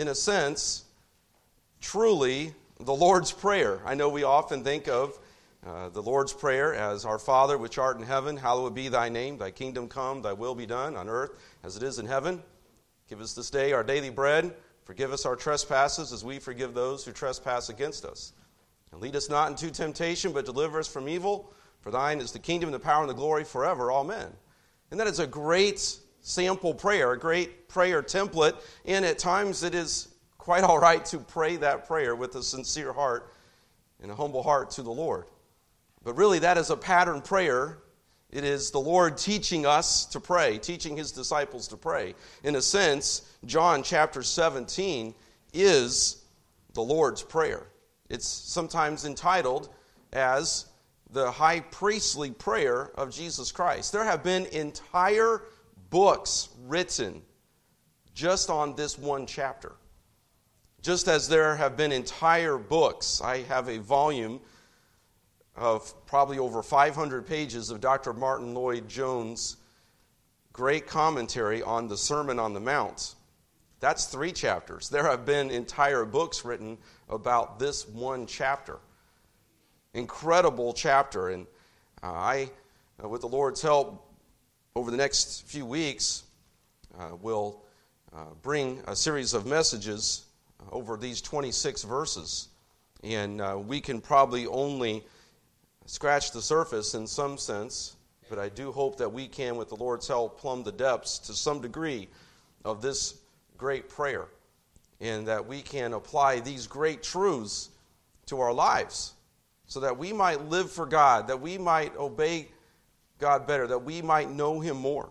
in a sense, truly the Lord's Prayer. I know we often think of uh, the Lord's Prayer as Our Father which art in heaven, hallowed be thy name, thy kingdom come, thy will be done on earth as it is in heaven. Give us this day our daily bread. Forgive us our trespasses as we forgive those who trespass against us. And lead us not into temptation, but deliver us from evil. For thine is the kingdom, the power, and the glory forever. Amen. And that is a great sample prayer, a great prayer template. And at times it is quite all right to pray that prayer with a sincere heart and a humble heart to the Lord. But really, that is a pattern prayer. It is the Lord teaching us to pray, teaching his disciples to pray. In a sense, John chapter 17 is the Lord's Prayer. It's sometimes entitled as the high priestly prayer of Jesus Christ. There have been entire books written just on this one chapter. Just as there have been entire books, I have a volume of probably over 500 pages of Dr. Martyn Lloyd-Jones' great commentary on the Sermon on the Mount. That's three chapters. There have been entire books written about this one chapter. Incredible chapter. And uh, I, uh, with the Lord's help, over the next few weeks, uh, will uh, bring a series of messages over these 26 verses. And uh, we can probably only scratch the surface in some sense, but I do hope that we can, with the Lord's help, plumb the depths to some degree of this great prayer, and that we can apply these great truths to our lives so that we might live for God, that we might obey God better, that we might know Him more.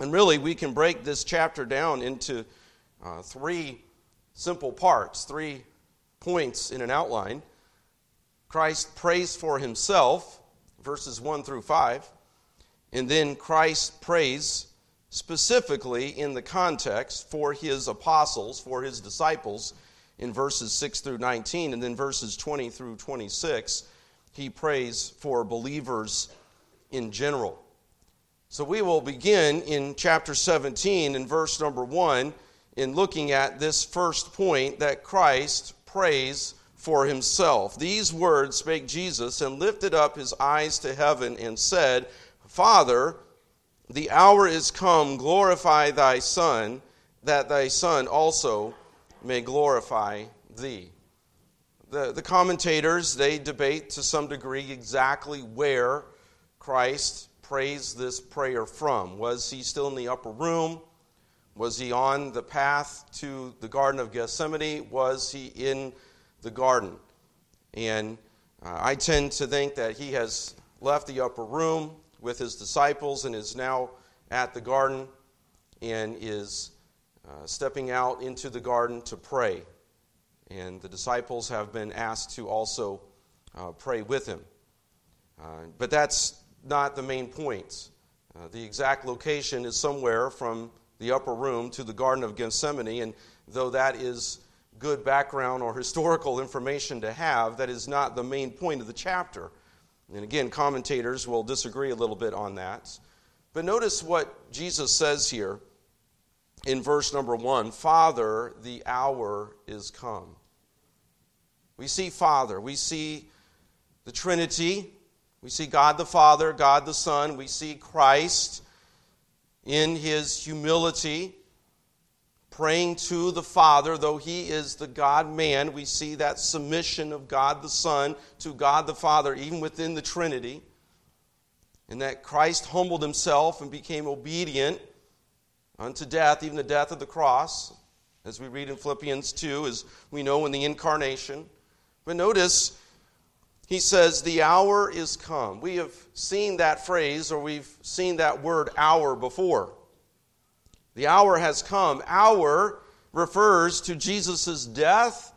And really, we can break this chapter down into uh, three simple parts, three points in an outline. Christ prays for himself, verses 1 through 5, and then Christ prays specifically in the context for his apostles, for his disciples, in verses 6 through 19, and then verses 20 through 26, he prays for believers in general. So we will begin in chapter 17 in verse number 1 in looking at this first point that Christ prays for himself. These words spake Jesus and lifted up his eyes to heaven and said, Father, the hour is come, glorify thy Son, that thy Son also may glorify thee. The, the commentators, they debate to some degree exactly where Christ prays this prayer from. Was he still in the upper room? Was he on the path to the Garden of Gethsemane? Was he in the garden? And uh, I tend to think that he has left the upper room with his disciples and is now at the garden and is uh, stepping out into the garden to pray. And the disciples have been asked to also uh, pray with him. Uh, but that's not the main point. Uh, the exact location is somewhere from the upper room to the Garden of Gethsemane. And though that is good background or historical information to have, that is not the main point of the chapter. And again, commentators will disagree a little bit on that. But notice what Jesus says here in verse number one Father, the hour is come. We see Father, we see the Trinity, we see God the Father, God the Son, we see Christ in his humility, praying to the Father, though he is the God man. We see that submission of God the Son to God the Father, even within the Trinity. And that Christ humbled himself and became obedient unto death, even the death of the cross, as we read in Philippians 2, as we know in the incarnation. But notice he says, The hour is come. We have seen that phrase or we've seen that word hour before. The hour has come. Hour refers to Jesus' death,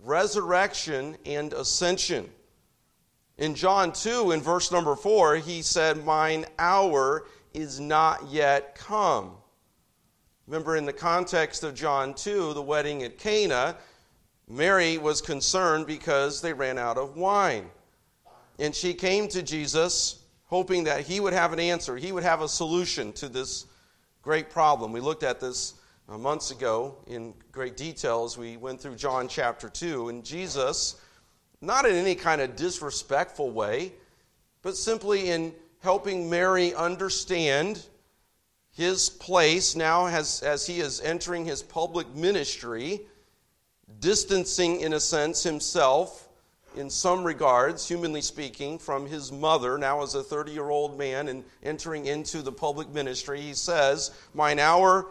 resurrection, and ascension. In John 2, in verse number 4, he said, Mine hour is not yet come. Remember, in the context of John 2, the wedding at Cana, Mary was concerned because they ran out of wine. And she came to Jesus hoping that he would have an answer, he would have a solution to this great problem. We looked at this uh, months ago in great detail as we went through John chapter 2. And Jesus, not in any kind of disrespectful way, but simply in helping Mary understand his place now as, as he is entering his public ministry, distancing, in a sense, himself, in some regards, humanly speaking, from his mother, now as a 30 year old man and entering into the public ministry. He says, Mine hour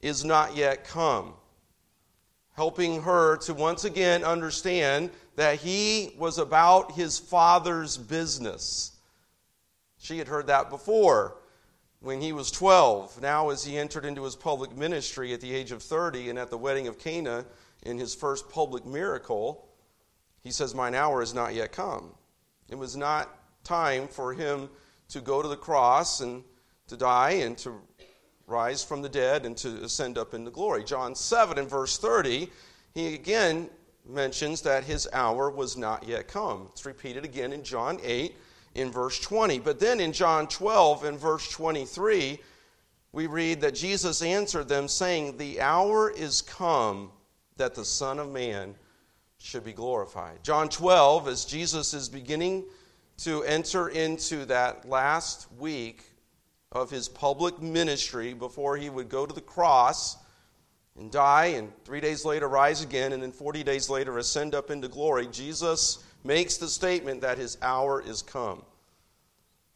is not yet come. Helping her to once again understand that he was about his father's business. She had heard that before when he was 12. Now, as he entered into his public ministry at the age of 30 and at the wedding of Cana in his first public miracle, he says, Mine hour is not yet come. It was not time for him to go to the cross and to die and to rise from the dead and to ascend up into glory. John 7 and verse 30, he again mentions that his hour was not yet come. It's repeated again in John 8 in verse 20. But then in John 12 and verse 23, we read that Jesus answered them, saying, The hour is come that the Son of Man should be glorified. John 12, as Jesus is beginning to enter into that last week of his public ministry before he would go to the cross and die, and three days later rise again, and then 40 days later ascend up into glory, Jesus makes the statement that his hour is come.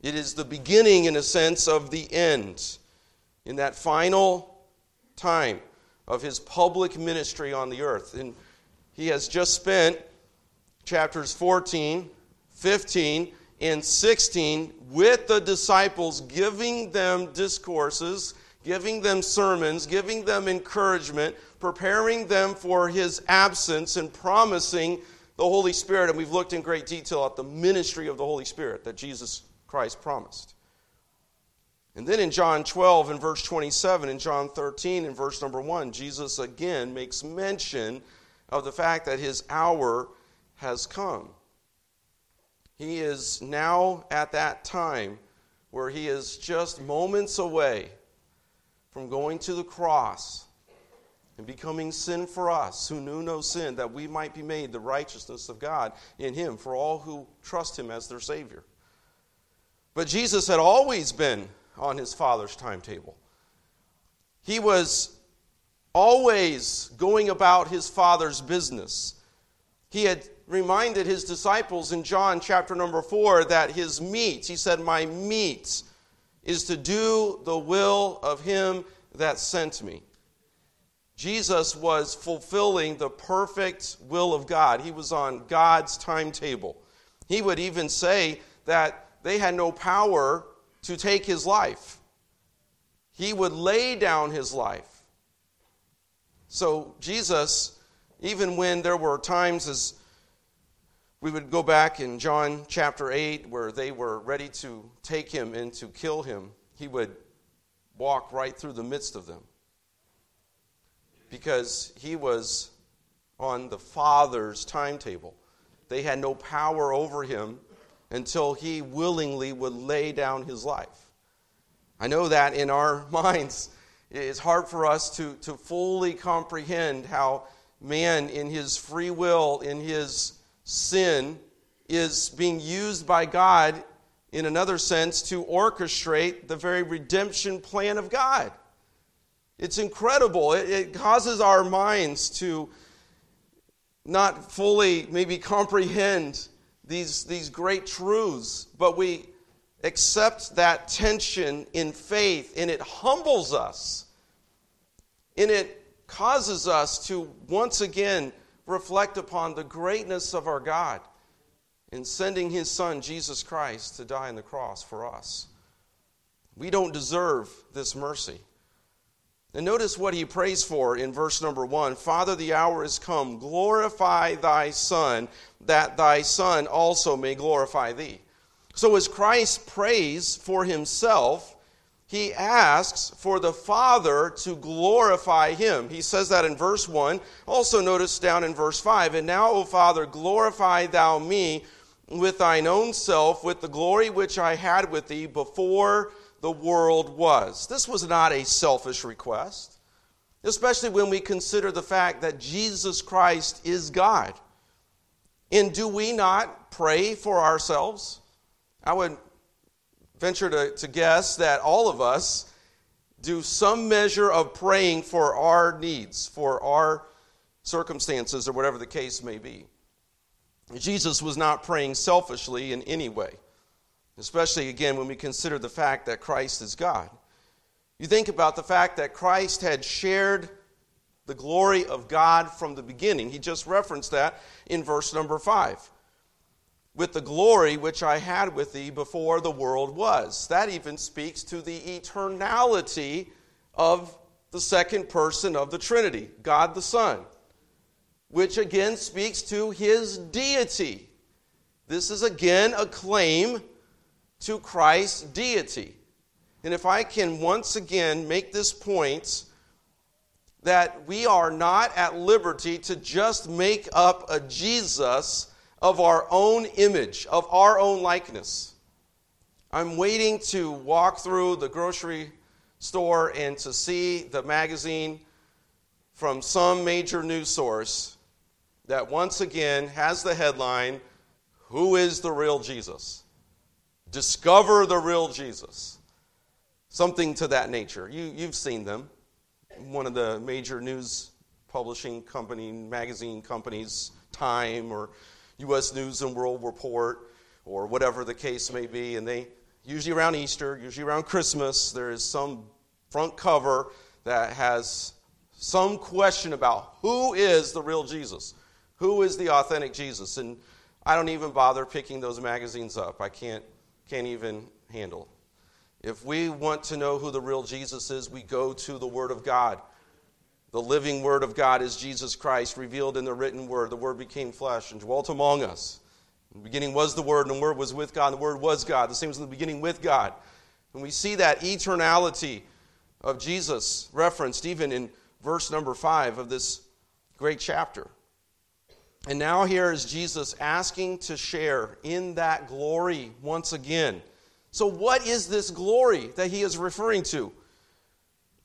It is the beginning, in a sense, of the end. In that final time of his public ministry on the earth. And he has just spent chapters 14, 15, and 16 with the disciples, giving them discourses, giving them sermons, giving them encouragement, preparing them for his absence, and promising the Holy Spirit. And we've looked in great detail at the ministry of the Holy Spirit that Jesus Christ promised. And then in John 12 and verse 27, in John 13 and verse number 1, Jesus again makes mention of the fact that his hour has come. He is now at that time where he is just moments away from going to the cross and becoming sin for us who knew no sin, that we might be made the righteousness of God in him for all who trust him as their Savior. But Jesus had always been on his Father's timetable. He was always going about his Father's business. He had reminded his disciples in John chapter number 4 that his meat, he said, My meat is to do the will of him that sent me. Jesus was fulfilling the perfect will of God. He was on God's timetable. He would even say that they had no power to take his life. He would lay down his life. So, Jesus, even when there were times as we would go back in John chapter 8 where they were ready to take him and to kill him, he would walk right through the midst of them because he was on the Father's timetable. They had no power over him until he willingly would lay down his life. I know that in our minds, it's hard for us to, to fully comprehend how man, in his free will, in his sin, is being used by God, in another sense, to orchestrate the very redemption plan of God. It's incredible. It, it causes our minds to not fully maybe comprehend these, these great truths, but we accept that tension in faith, and it humbles us. And it causes us to once again reflect upon the greatness of our God in sending his Son, Jesus Christ, to die on the cross for us. We don't deserve this mercy. And notice what he prays for in verse number one Father, the hour is come. Glorify thy Son, that thy Son also may glorify thee. So, as Christ prays for himself, he asks for the Father to glorify him. He says that in verse 1. Also, notice down in verse 5 And now, O Father, glorify thou me with thine own self, with the glory which I had with thee before the world was. This was not a selfish request. especially when we consider the fact that Jesus Christ is God. And do we not pray for ourselves? I would venture to, to guess that all of us do some measure of praying for our needs, for our circumstances, or whatever the case may be. Jesus was not praying selfishly in any way, especially again when we consider the fact that Christ is God. You think about the fact that Christ had shared the glory of God from the beginning. He just referenced that in verse number 5. With the glory which I had with thee before the world was. That even speaks to the eternality of the second person of the Trinity, God the Son, which again speaks to his deity. This is again a claim to Christ's deity. And if I can once again make this point that we are not at liberty to just make up a Jesus of our own image, of our own likeness. I'm waiting to walk through the grocery store and to see the magazine from some major news source that once again has the headline Who is the real Jesus? Discover the real Jesus. Something to that nature. You, you've seen them. One of the major news publishing company, magazine companies, Time or U.S. News and World Report, or whatever the case may be, and they usually around Easter, usually around Christmas, there is some front cover that has some question about who is the real Jesus, who is the authentic Jesus, and I don't even bother picking those magazines up. I can't can't even handle. If we want to know who the real Jesus is, we go to the Word of God. The living Word of God is Jesus Christ, revealed in the written Word. The Word became flesh and dwelt among us. In the beginning was the Word, and the Word was with God, and the Word was God. The same was in the beginning with God. And we see that eternality of Jesus referenced even in verse number five of this great chapter. And now here is Jesus asking to share in that glory once again. So, what is this glory that he is referring to?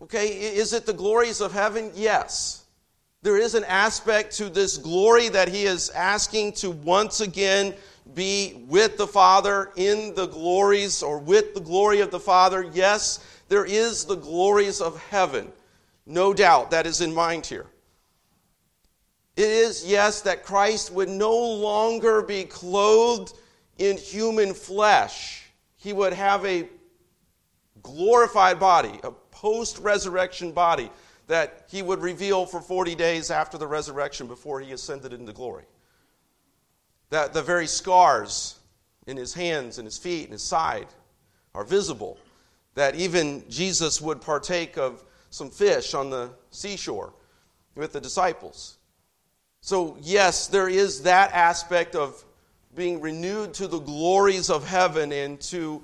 Okay, is it the glories of heaven? Yes. There is an aspect to this glory that he is asking to once again be with the Father in the glories or with the glory of the Father. Yes, there is the glories of heaven. No doubt that is in mind here. It is, yes, that Christ would no longer be clothed in human flesh he would have a glorified body, a post resurrection body that he would reveal for 40 days after the resurrection before he ascended into glory. That the very scars in his hands and his feet and his side are visible. That even Jesus would partake of some fish on the seashore with the disciples. So, yes, there is that aspect of being renewed to the glories of heaven and to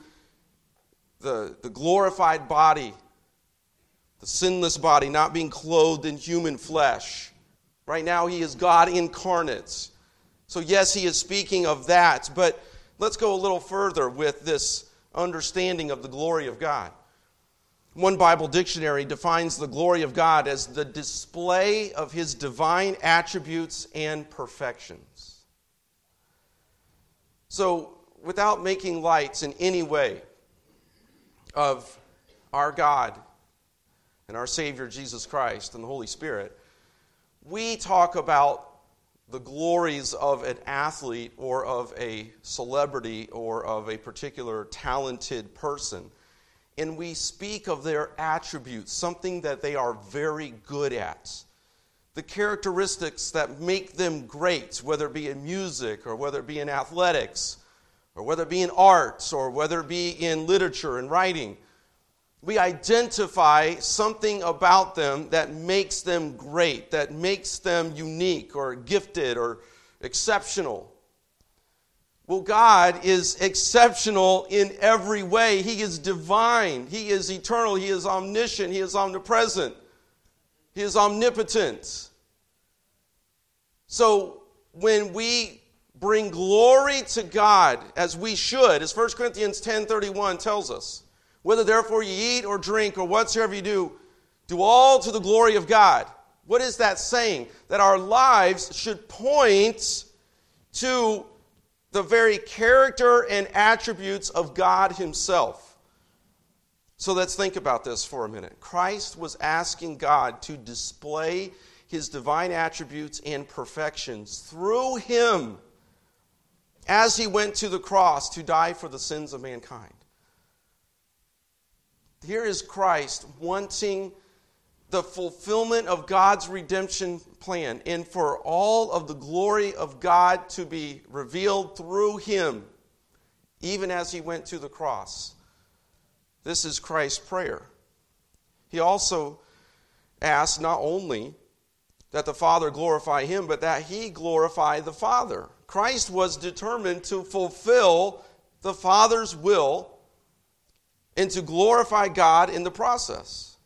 the, the glorified body, the sinless body, not being clothed in human flesh. Right now, he is God incarnate. So, yes, he is speaking of that, but let's go a little further with this understanding of the glory of God. One Bible dictionary defines the glory of God as the display of his divine attributes and perfections. So, without making lights in any way of our God and our Savior Jesus Christ and the Holy Spirit, we talk about the glories of an athlete or of a celebrity or of a particular talented person. And we speak of their attributes, something that they are very good at the characteristics that make them great, whether it be in music or whether it be in athletics or whether it be in arts or whether it be in literature and writing. We identify something about them that makes them great, that makes them unique or gifted or exceptional. Well, God is exceptional in every way. He is divine, He is eternal, He is omniscient, He is omnipresent, He is omnipotent. So when we bring glory to God as we should, as 1 Corinthians 10:31 tells us, whether therefore you eat or drink or whatsoever you do, do all to the glory of God. What is that saying? That our lives should point to the very character and attributes of God Himself. So let's think about this for a minute. Christ was asking God to display His divine attributes and perfections through Him as He went to the cross to die for the sins of mankind. Here is Christ wanting the fulfillment of God's redemption plan and for all of the glory of God to be revealed through him, even as he went to the cross. This is Christ's prayer. He also asked not only that the Father glorify him, but that he glorify the Father. Christ was determined to fulfill the Father's will and to glorify God in the process.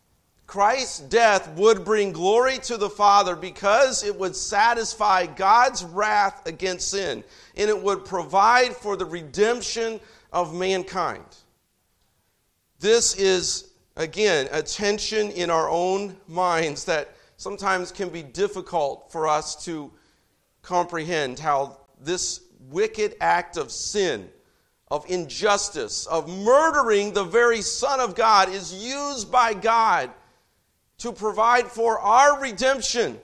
Christ's death would bring glory to the Father because it would satisfy God's wrath against sin and it would provide for the redemption of mankind. This is, again, a tension in our own minds that sometimes can be difficult for us to comprehend how this wicked act of sin, of injustice, of murdering the very Son of God is used by God to provide for our redemption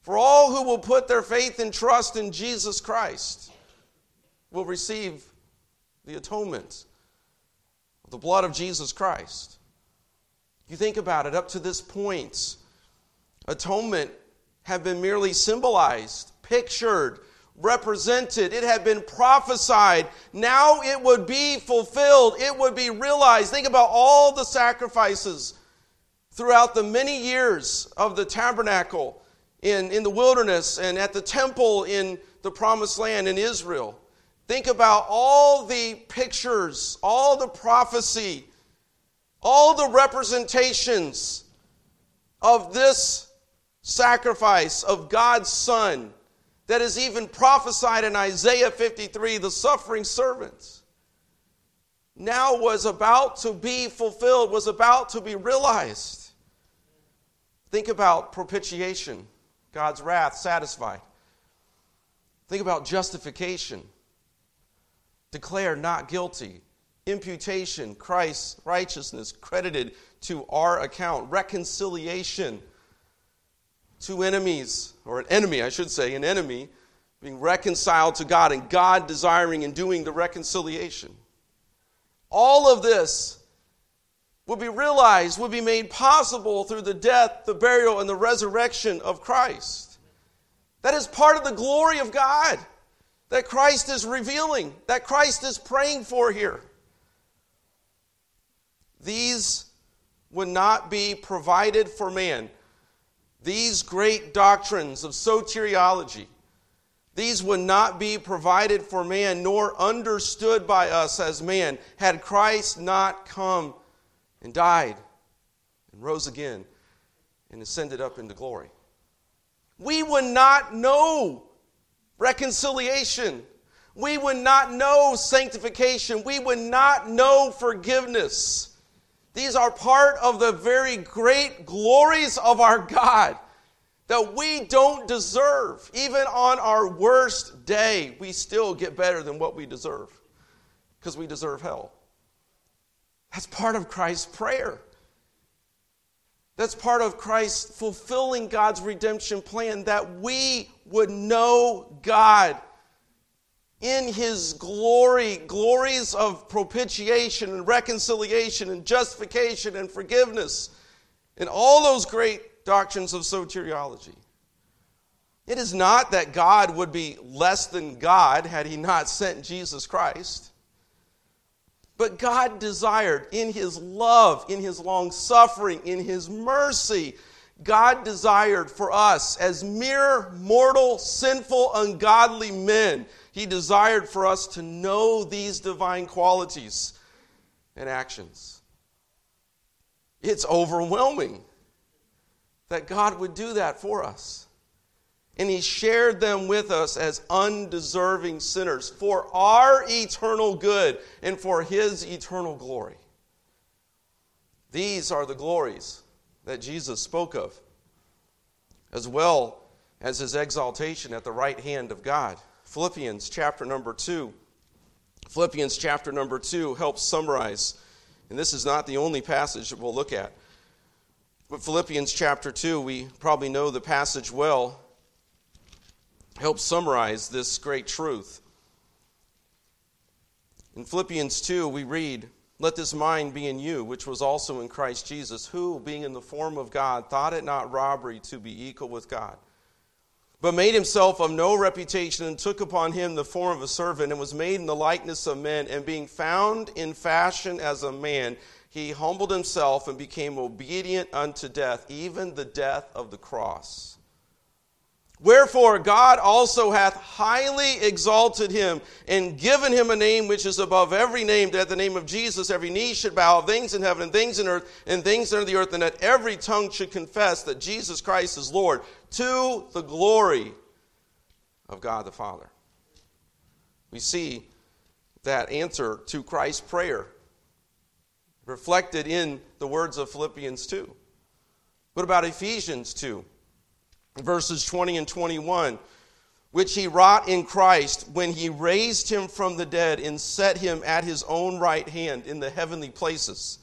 for all who will put their faith and trust in Jesus Christ will receive the atonement of the blood of Jesus Christ. You think about it, up to this point, atonement had been merely symbolized, pictured, represented. It had been prophesied. Now it would be fulfilled. It would be realized. Think about all the sacrifices throughout the many years of the tabernacle in, in the wilderness and at the temple in the promised land in Israel. Think about all the pictures, all the prophecy, all the representations of this sacrifice of God's Son that is even prophesied in Isaiah 53, the suffering servant, now was about to be fulfilled, was about to be realized. Think about propitiation, God's wrath satisfied. Think about justification, declare not guilty. Imputation, Christ's righteousness credited to our account. Reconciliation to enemies, or an enemy, I should say, an enemy being reconciled to God and God desiring and doing the reconciliation. All of this would be realized, would be made possible through the death, the burial, and the resurrection of Christ. That is part of the glory of God that Christ is revealing, that Christ is praying for here. These would not be provided for man. These great doctrines of soteriology, these would not be provided for man nor understood by us as man had Christ not come and died and rose again and ascended up into glory. We would not know reconciliation. We would not know sanctification. We would not know forgiveness. These are part of the very great glories of our God that we don't deserve. Even on our worst day, we still get better than what we deserve because we deserve hell. That's part of Christ's prayer. That's part of Christ fulfilling God's redemption plan that we would know God in His glory, glories of propitiation and reconciliation and justification and forgiveness, and all those great doctrines of soteriology. It is not that God would be less than God had He not sent Jesus Christ. But God desired in His love, in His long suffering, in His mercy, God desired for us as mere mortal, sinful, ungodly men, He desired for us to know these divine qualities and actions. It's overwhelming that God would do that for us and he shared them with us as undeserving sinners for our eternal good and for his eternal glory. These are the glories that Jesus spoke of, as well as his exaltation at the right hand of God. Philippians chapter number 2. Philippians chapter number 2 helps summarize, and this is not the only passage that we'll look at. But Philippians chapter 2, we probably know the passage well, helps summarize this great truth. In Philippians 2, we read, Let this mind be in you, which was also in Christ Jesus, who, being in the form of God, thought it not robbery to be equal with God, but made himself of no reputation, and took upon him the form of a servant, and was made in the likeness of men, and being found in fashion as a man, he humbled himself and became obedient unto death, even the death of the cross. Wherefore God also hath highly exalted him and given him a name which is above every name, that at the name of Jesus every knee should bow, things in heaven and things in earth and things under the earth, and that every tongue should confess that Jesus Christ is Lord, to the glory of God the Father. We see that answer to Christ's prayer reflected in the words of Philippians 2. What about Ephesians 2? Verses 20 and 21, which he wrought in Christ when he raised him from the dead and set him at his own right hand in the heavenly places,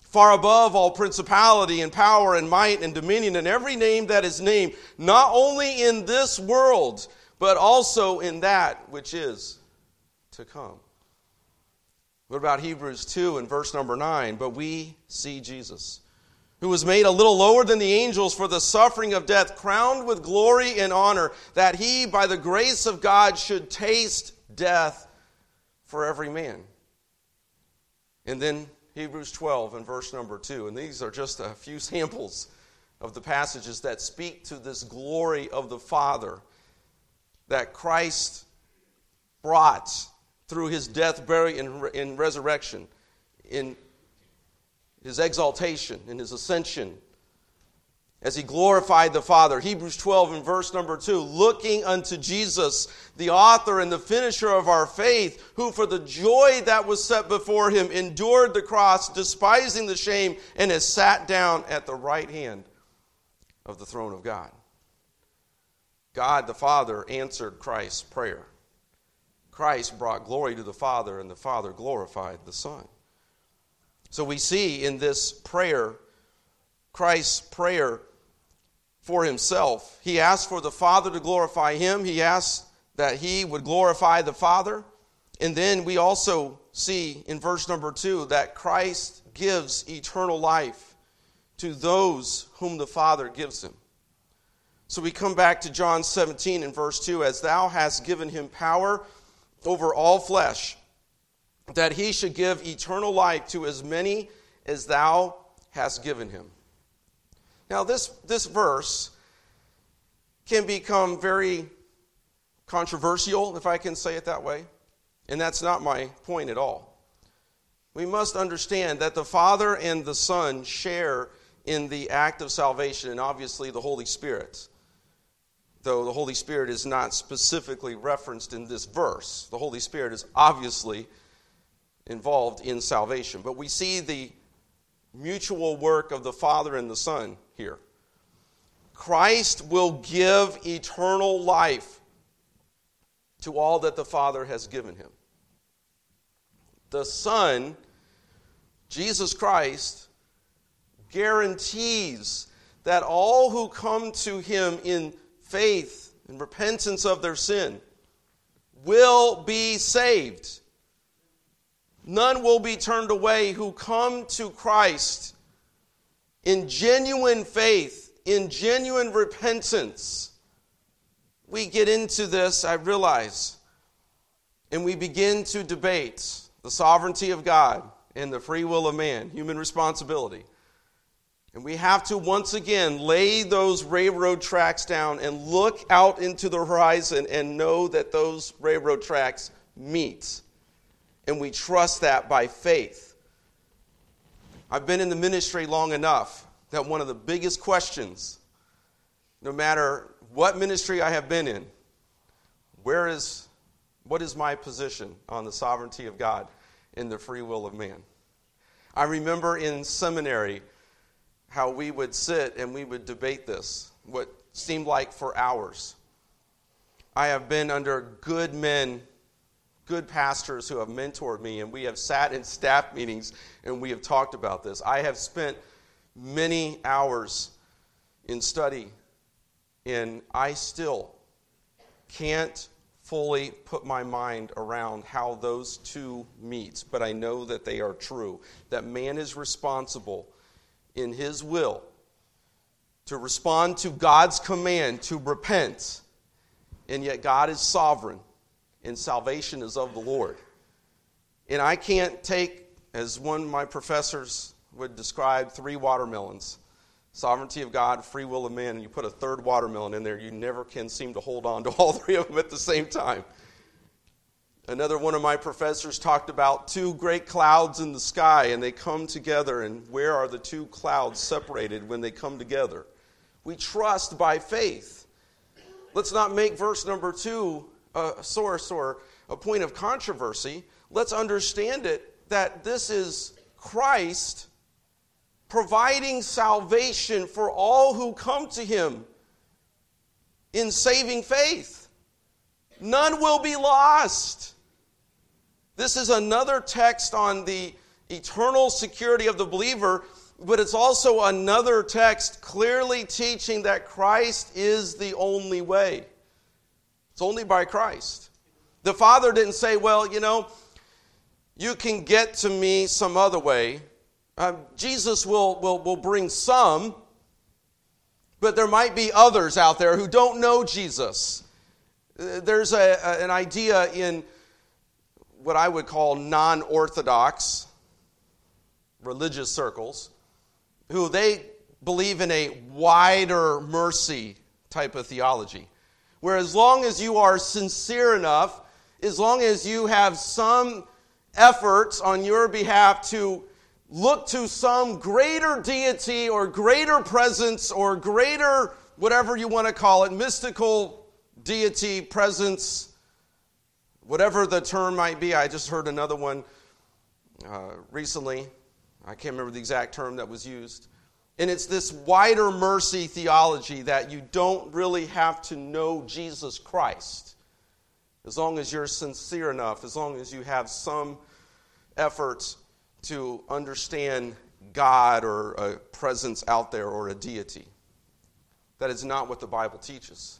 far above all principality and power and might and dominion and every name that is named, not only in this world, but also in that which is to come. What about Hebrews 2 and verse number 9? But we see Jesus who was made a little lower than the angels for the suffering of death, crowned with glory and honor, that he, by the grace of God, should taste death for every man. And then Hebrews 12 and verse number 2. And these are just a few samples of the passages that speak to this glory of the Father that Christ brought through his death, burial, and, resurrection in his exaltation and his ascension as he glorified the Father. Hebrews 12 and verse number 2 looking unto Jesus, the author and the finisher of our faith, who for the joy that was set before him endured the cross, despising the shame, and has sat down at the right hand of the throne of God. God the Father answered Christ's prayer. Christ brought glory to the Father, and the Father glorified the Son. So we see in this prayer, Christ's prayer for himself. He asked for the Father to glorify him, he asked that he would glorify the Father. And then we also see in verse number two that Christ gives eternal life to those whom the Father gives him. So we come back to John 17 and verse 2 as thou hast given him power over all flesh that he should give eternal life to as many as thou hast given him. Now, this, this verse can become very controversial, if I can say it that way, and that's not my point at all. We must understand that the Father and the Son share in the act of salvation, and obviously the Holy Spirit. Though the Holy Spirit is not specifically referenced in this verse, the Holy Spirit is obviously involved in salvation. But we see the mutual work of the Father and the Son here. Christ will give eternal life to all that the Father has given him. The Son, Jesus Christ, guarantees that all who come to him in faith and repentance of their sin will be saved. None will be turned away who come to Christ in genuine faith, in genuine repentance. We get into this, I realize, and we begin to debate the sovereignty of God and the free will of man, human responsibility. And we have to once again lay those railroad tracks down and look out into the horizon and know that those railroad tracks meet and we trust that by faith. I've been in the ministry long enough that one of the biggest questions, no matter what ministry I have been in, where is, what is my position on the sovereignty of God in the free will of man? I remember in seminary how we would sit and we would debate this, what seemed like for hours. I have been under good men, good pastors who have mentored me, and we have sat in staff meetings and we have talked about this. I have spent many hours in study, and I still can't fully put my mind around how those two meet, but I know that they are true. That man is responsible in his will to respond to God's command to repent, and yet God is sovereign, and salvation is of the Lord. And I can't take, as one of my professors would describe, three watermelons sovereignty of God, free will of man, and you put a third watermelon in there, you never can seem to hold on to all three of them at the same time. Another one of my professors talked about two great clouds in the sky, and they come together. And where are the two clouds separated when they come together? We trust by faith. Let's not make verse number two a source or a point of controversy. Let's understand it that this is Christ providing salvation for all who come to him in saving faith. None will be lost. This is another text on the eternal security of the believer, but it's also another text clearly teaching that Christ is the only way. It's only by Christ. The Father didn't say, well, you know, you can get to me some other way. Um, Jesus will, will, will bring some, but there might be others out there who don't know Jesus. Uh, there's a, a, an idea in what I would call non orthodox religious circles who they believe in a wider mercy type of theology. Where as long as you are sincere enough, as long as you have some efforts on your behalf to look to some greater deity or greater presence or greater, whatever you want to call it, mystical deity, presence, whatever the term might be. I just heard another one uh, recently. I can't remember the exact term that was used. And it's this wider mercy theology that you don't really have to know Jesus Christ as long as you're sincere enough, as long as you have some efforts to understand God or a presence out there or a deity. That is not what the Bible teaches.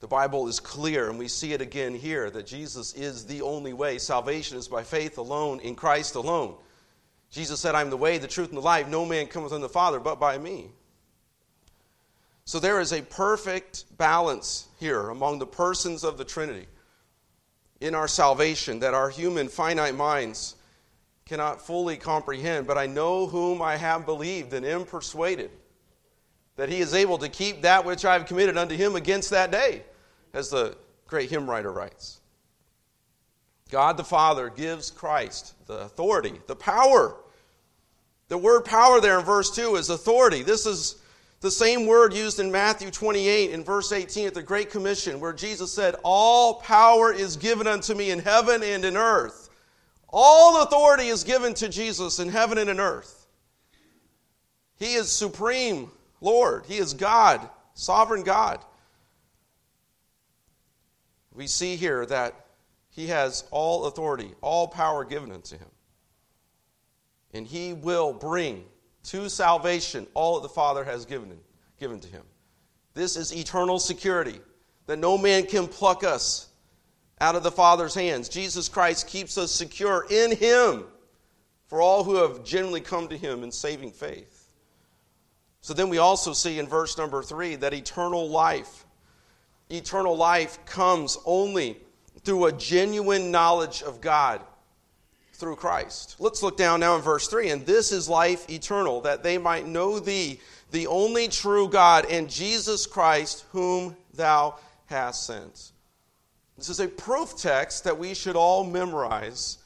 The Bible is clear, and we see it again here that Jesus is the only way. Salvation is by faith alone, in Christ alone. Jesus said, I'm the way, the truth, and the life. No man cometh unto the Father but by me. So there is a perfect balance here among the persons of the Trinity in our salvation that our human finite minds cannot fully comprehend, but I know whom I have believed and am persuaded that he is able to keep that which I have committed unto him against that day, as the great hymn writer writes. God the Father gives Christ the authority, the power. The word power there in verse 2 is authority. This is the same word used in Matthew 28 in verse 18 at the Great Commission, where Jesus said, All power is given unto me in heaven and in earth. All authority is given to Jesus in heaven and in earth. He is supreme Lord, He is God, sovereign God. We see here that He has all authority, all power given unto Him. And He will bring to salvation all that the Father has given, given to Him. This is eternal security that no man can pluck us out of the Father's hands. Jesus Christ keeps us secure in Him for all who have genuinely come to Him in saving faith. So then we also see in verse number three that eternal life, eternal life comes only through a genuine knowledge of God through Christ. Let's look down now in verse 3. And this is life eternal, that they might know thee, the only true God, and Jesus Christ, whom thou hast sent. This is a proof text that we should all memorize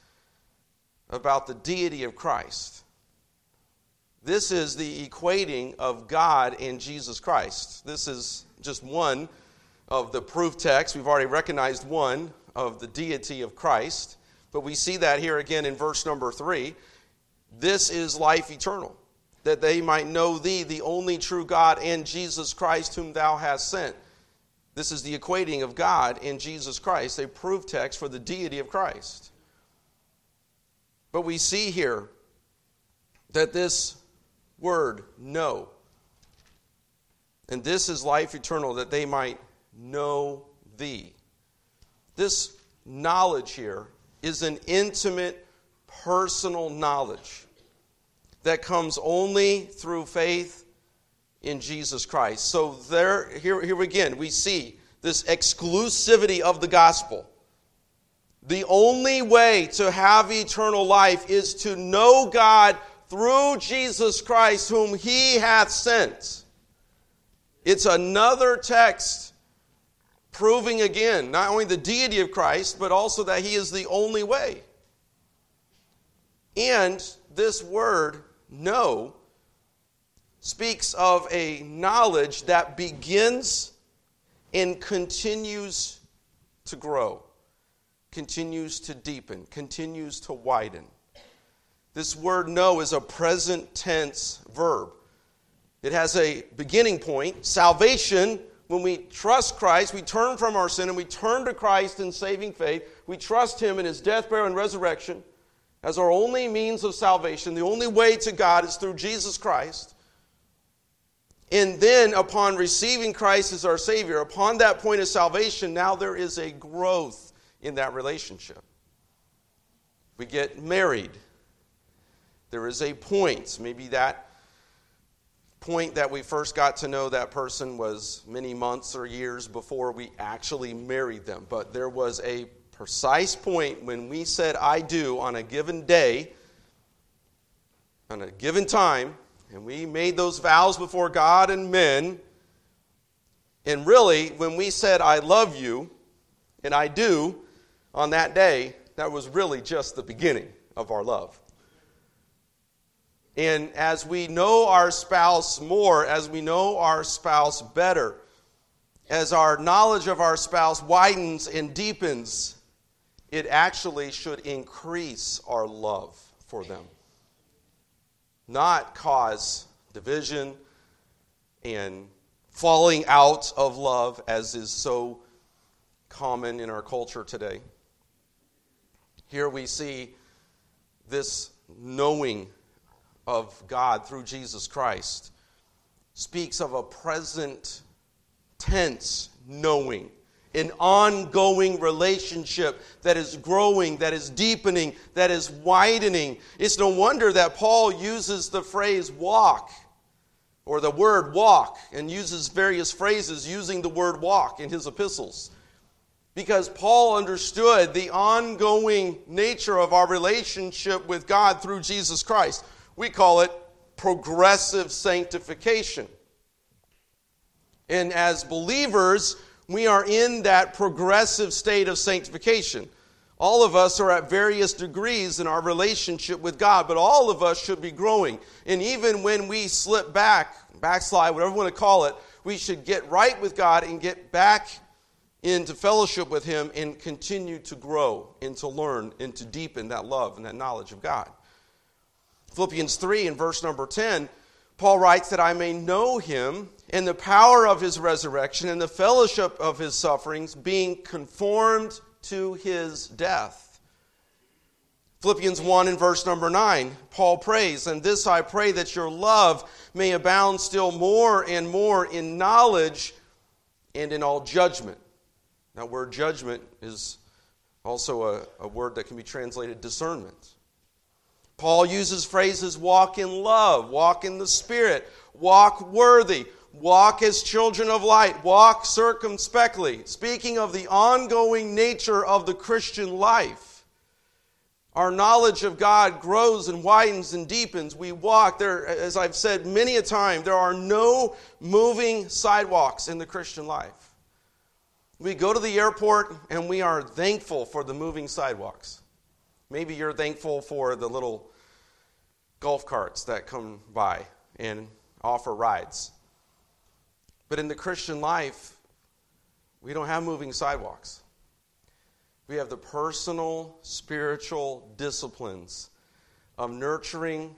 about the deity of Christ. This is the equating of God and Jesus Christ. This is just one of the proof texts. We've already recognized one of the deity of Christ, but we see that here again in verse number three. This is life eternal. that they might know thee, the only true God, and Jesus Christ, whom thou hast sent. This is the equating of God and Jesus Christ, a proof text for the deity of Christ. But we see here that this word, know, and this is life eternal, that they might know thee. This knowledge here is an intimate, personal knowledge that comes only through faith in Jesus Christ. So there here, here again we see this exclusivity of the gospel. The only way to have eternal life is to know God through Jesus Christ, whom he hath sent. It's another text proving again not only the deity of Christ, but also that he is the only way. And this word, know, speaks of a knowledge that begins and continues to grow, continues to deepen, continues to widen. This word know is a present tense verb. It has a beginning point. Salvation, when we trust Christ, we turn from our sin and we turn to Christ in saving faith. We trust Him in His death, burial, and resurrection as our only means of salvation. The only way to God is through Jesus Christ. And then, upon receiving Christ as our Savior, upon that point of salvation, now there is a growth in that relationship. We get married. There is a point. Maybe that point that we first got to know that person was many months or years before we actually married them. But there was a precise point when we said, I do on a given day, on a given time, and we made those vows before God and men. And really, when we said, I love you, and I do, on that day, that was really just the beginning of our love. And as we know our spouse more, as we know our spouse better, as our knowledge of our spouse widens and deepens, it actually should increase our love for them not cause division and falling out of love, as is so common in our culture today. Here we see this knowing of God through Jesus Christ speaks of a present tense knowing an ongoing relationship that is growing, that is deepening, that is widening. It's no wonder that Paul uses the phrase walk or the word walk and uses various phrases using the word walk in his epistles. Because Paul understood the ongoing nature of our relationship with God through Jesus Christ. We call it progressive sanctification. And as believers, we are in that progressive state of sanctification. All of us are at various degrees in our relationship with God, but all of us should be growing. And even when we slip back, backslide, whatever you want to call it, we should get right with God and get back into fellowship with Him and continue to grow and to learn and to deepen that love and that knowledge of God. Philippians 3 in verse number 10, Paul writes that I may know Him in the power of his resurrection and the fellowship of his sufferings, being conformed to his death. Philippians 1 and verse number 9, Paul prays, And this I pray that your love may abound still more and more in knowledge and in all judgment. That word judgment is also a, a word that can be translated discernment. Paul uses phrases walk in love, walk in the Spirit, walk worthy, Walk as children of light. Walk circumspectly. Speaking of the ongoing nature of the Christian life, our knowledge of God grows and widens and deepens. We walk there, as I've said many a time, there are no moving sidewalks in the Christian life. We go to the airport and we are thankful for the moving sidewalks. Maybe you're thankful for the little golf carts that come by and offer rides. But in the Christian life, we don't have moving sidewalks. We have the personal, spiritual disciplines of nurturing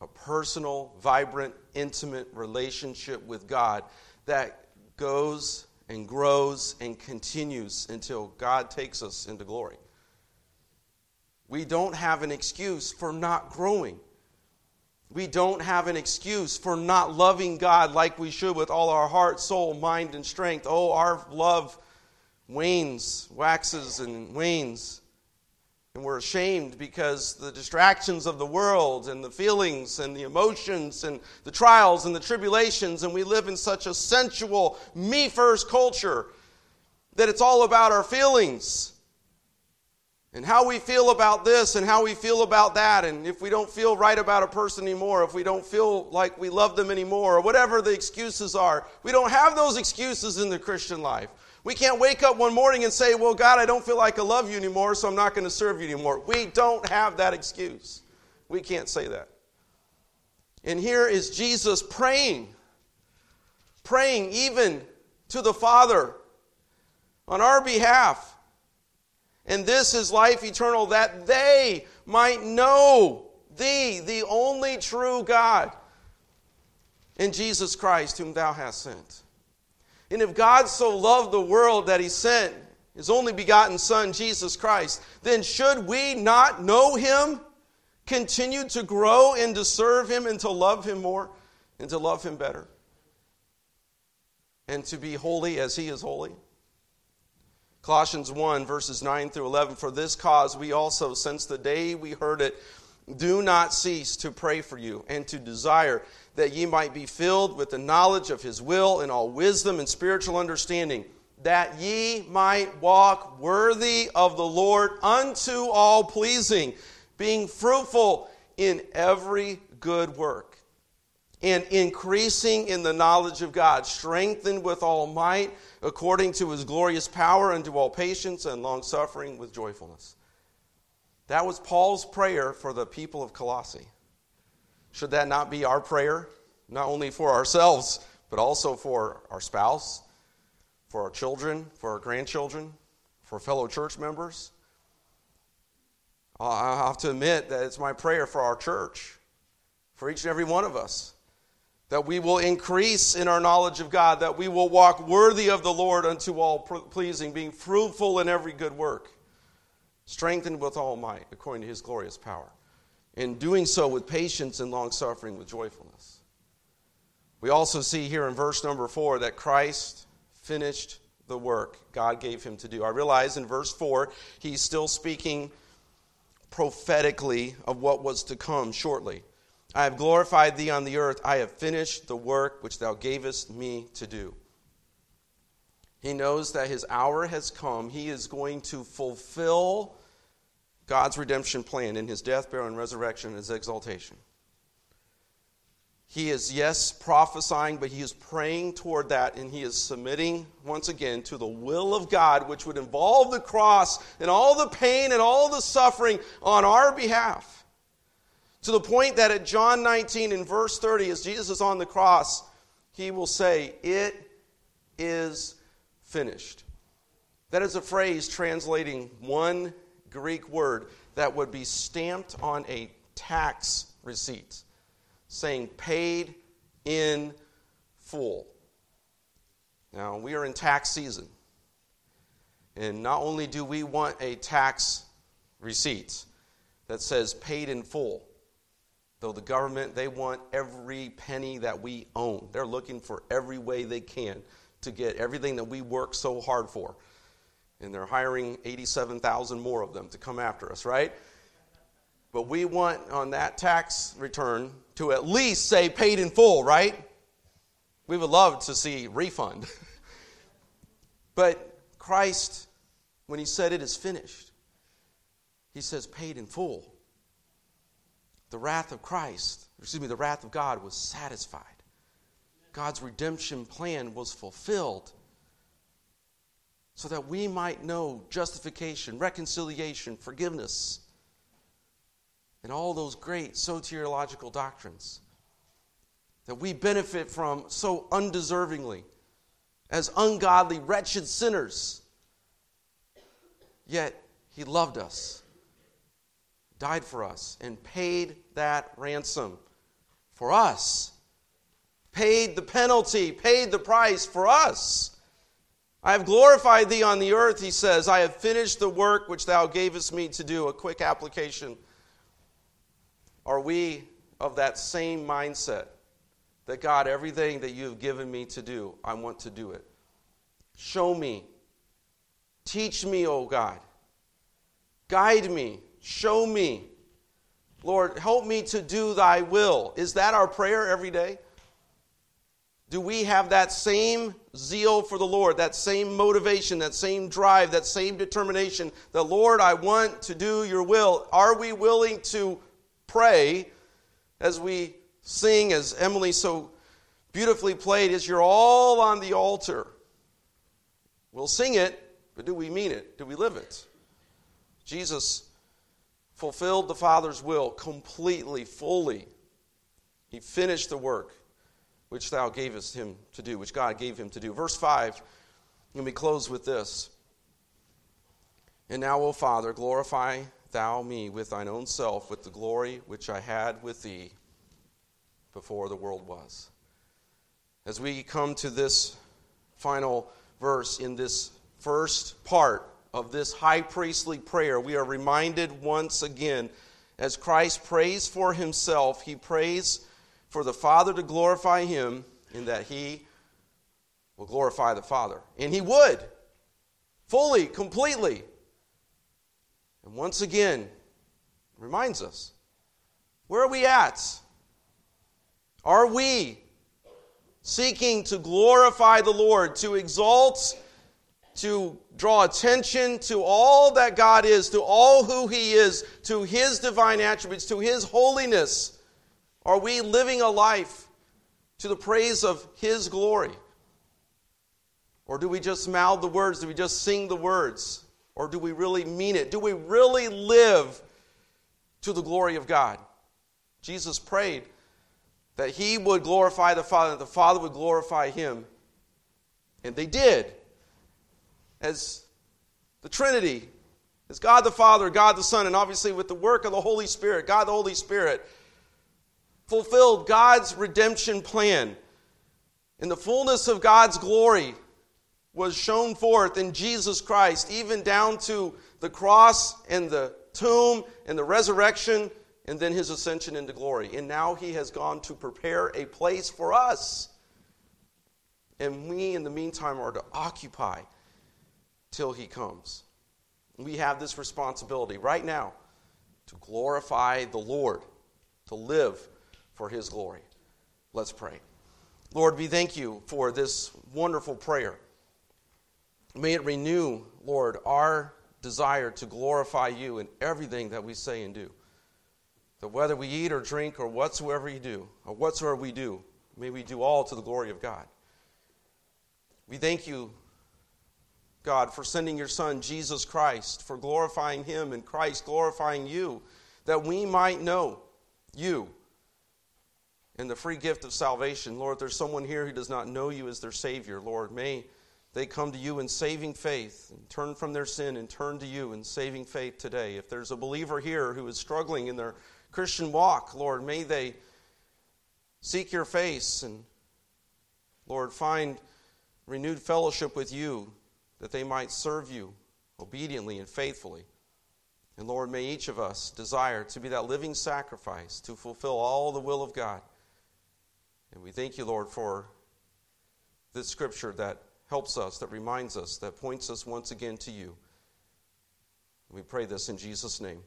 a personal, vibrant, intimate relationship with God that goes and grows and continues until God takes us into glory. We don't have an excuse for not growing. We don't have an excuse for not loving God like we should with all our heart, soul, mind, and strength. Oh, our love wanes, waxes, and wanes. And we're ashamed because the distractions of the world and the feelings and the emotions and the trials and the tribulations, and we live in such a sensual, me first culture that it's all about our feelings and how we feel about this and how we feel about that. And if we don't feel right about a person anymore, if we don't feel like we love them anymore, or whatever the excuses are, we don't have those excuses in the Christian life. We can't wake up one morning and say, Well, God, I don't feel like I love you anymore, so I'm not going to serve you anymore. We don't have that excuse. We can't say that. And here is Jesus praying, praying even to the Father on our behalf. And this is life eternal, that they might know thee, the only true God, and Jesus Christ, whom thou hast sent. And if God so loved the world that he sent his only begotten Son, Jesus Christ, then should we not know him, continue to grow and to serve him and to love him more and to love him better? And to be holy as he is holy? Colossians 1, verses 9 through 11. For this cause we also, since the day we heard it, do not cease to pray for you and to desire that ye might be filled with the knowledge of his will and all wisdom and spiritual understanding, that ye might walk worthy of the Lord unto all pleasing, being fruitful in every good work, and increasing in the knowledge of God, strengthened with all might according to his glorious power unto all patience and long suffering with joyfulness. That was Paul's prayer for the people of Colossae. Should that not be our prayer, not only for ourselves, but also for our spouse, for our children, for our grandchildren, for fellow church members? I have to admit that it's my prayer for our church, for each and every one of us, that we will increase in our knowledge of God, that we will walk worthy of the Lord unto all pleasing, being fruitful in every good work, strengthened with all might, according to his glorious power in doing so with patience and long suffering with joyfulness. We also see here in verse number four that Christ finished the work God gave him to do. I realize in verse four, he's still speaking prophetically of what was to come shortly. I have glorified thee on the earth. I have finished the work which thou gavest me to do. He knows that his hour has come. He is going to fulfill God's redemption plan in his death, burial, and resurrection and his exaltation. He is, yes, prophesying, but he is praying toward that, and he is submitting once again to the will of God, which would involve the cross and all the pain and all the suffering on our behalf. To the point that at John 19 in verse 30, as Jesus is on the cross, he will say, It is finished. That is a phrase translating one Greek word that would be stamped on a tax receipt saying paid in full. Now, we are in tax season. And not only do we want a tax receipt that says paid in full, though the government, they want every penny that we own. They're looking for every way they can to get everything that we work so hard for and they're hiring 87,000 more of them to come after us, right? But we want on that tax return to at least say paid in full, right? We would love to see refund. but Christ, when he said it is finished, he says paid in full. The wrath of Christ, excuse me, the wrath of God was satisfied. God's redemption plan was fulfilled so that we might know justification, reconciliation, forgiveness, and all those great soteriological doctrines that we benefit from so undeservingly as ungodly, wretched sinners. Yet he loved us, died for us, and paid that ransom for us, paid the penalty, paid the price for us. I have glorified thee on the earth, he says. I have finished the work which thou gavest me to do. A quick application. Are we of that same mindset that God, everything that you have given me to do, I want to do it? Show me. Teach me, O God. Guide me. Show me. Lord, help me to do thy will. Is that our prayer every day? Do we have that same zeal for the Lord, that same motivation, that same drive, that same determination that, Lord, I want to do your will? Are we willing to pray as we sing, as Emily so beautifully played, is your all on the altar? We'll sing it, but do we mean it? Do we live it? Jesus fulfilled the Father's will completely, fully. He finished the work which thou gavest him to do, which God gave him to do. Verse 5, and we close with this. And now, O Father, glorify thou me with thine own self, with the glory which I had with thee before the world was. As we come to this final verse in this first part of this high priestly prayer, we are reminded once again as Christ prays for himself, he prays for the Father to glorify him in that he will glorify the Father. And he would, fully, completely. And once again, reminds us where are we at? Are we seeking to glorify the Lord, to exalt, to draw attention to all that God is, to all who He is, to His divine attributes, to His holiness? Are we living a life to the praise of His glory? Or do we just mouth the words? Do we just sing the words? Or do we really mean it? Do we really live to the glory of God? Jesus prayed that He would glorify the Father, that the Father would glorify Him. And they did. As the Trinity, as God the Father, God the Son, and obviously with the work of the Holy Spirit, God the Holy Spirit fulfilled God's redemption plan. And the fullness of God's glory was shown forth in Jesus Christ, even down to the cross and the tomb and the resurrection and then his ascension into glory. And now he has gone to prepare a place for us. And we, in the meantime, are to occupy till he comes. We have this responsibility right now to glorify the Lord, to live for his glory. Let's pray. Lord, we thank you for this wonderful prayer. May it renew, Lord, our desire to glorify you in everything that we say and do. That whether we eat or drink or whatsoever you do, or whatsoever we do, may we do all to the glory of God. We thank you, God, for sending your Son, Jesus Christ, for glorifying him and Christ glorifying you, that we might know you and the free gift of salvation. Lord, there's someone here who does not know you as their Savior. Lord, may they come to you in saving faith and turn from their sin and turn to you in saving faith today. If there's a believer here who is struggling in their Christian walk, Lord, may they seek your face and, Lord, find renewed fellowship with you that they might serve you obediently and faithfully. And Lord, may each of us desire to be that living sacrifice to fulfill all the will of God. And we thank you, Lord, for this scripture that helps us, that reminds us, that points us once again to you. We pray this in Jesus' name.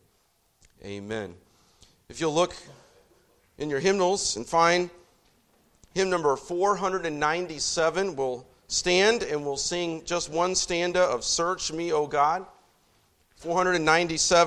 Amen. If you'll look in your hymnals and find hymn number 497, we'll stand and we'll sing just one stanza of Search Me, O God. 497.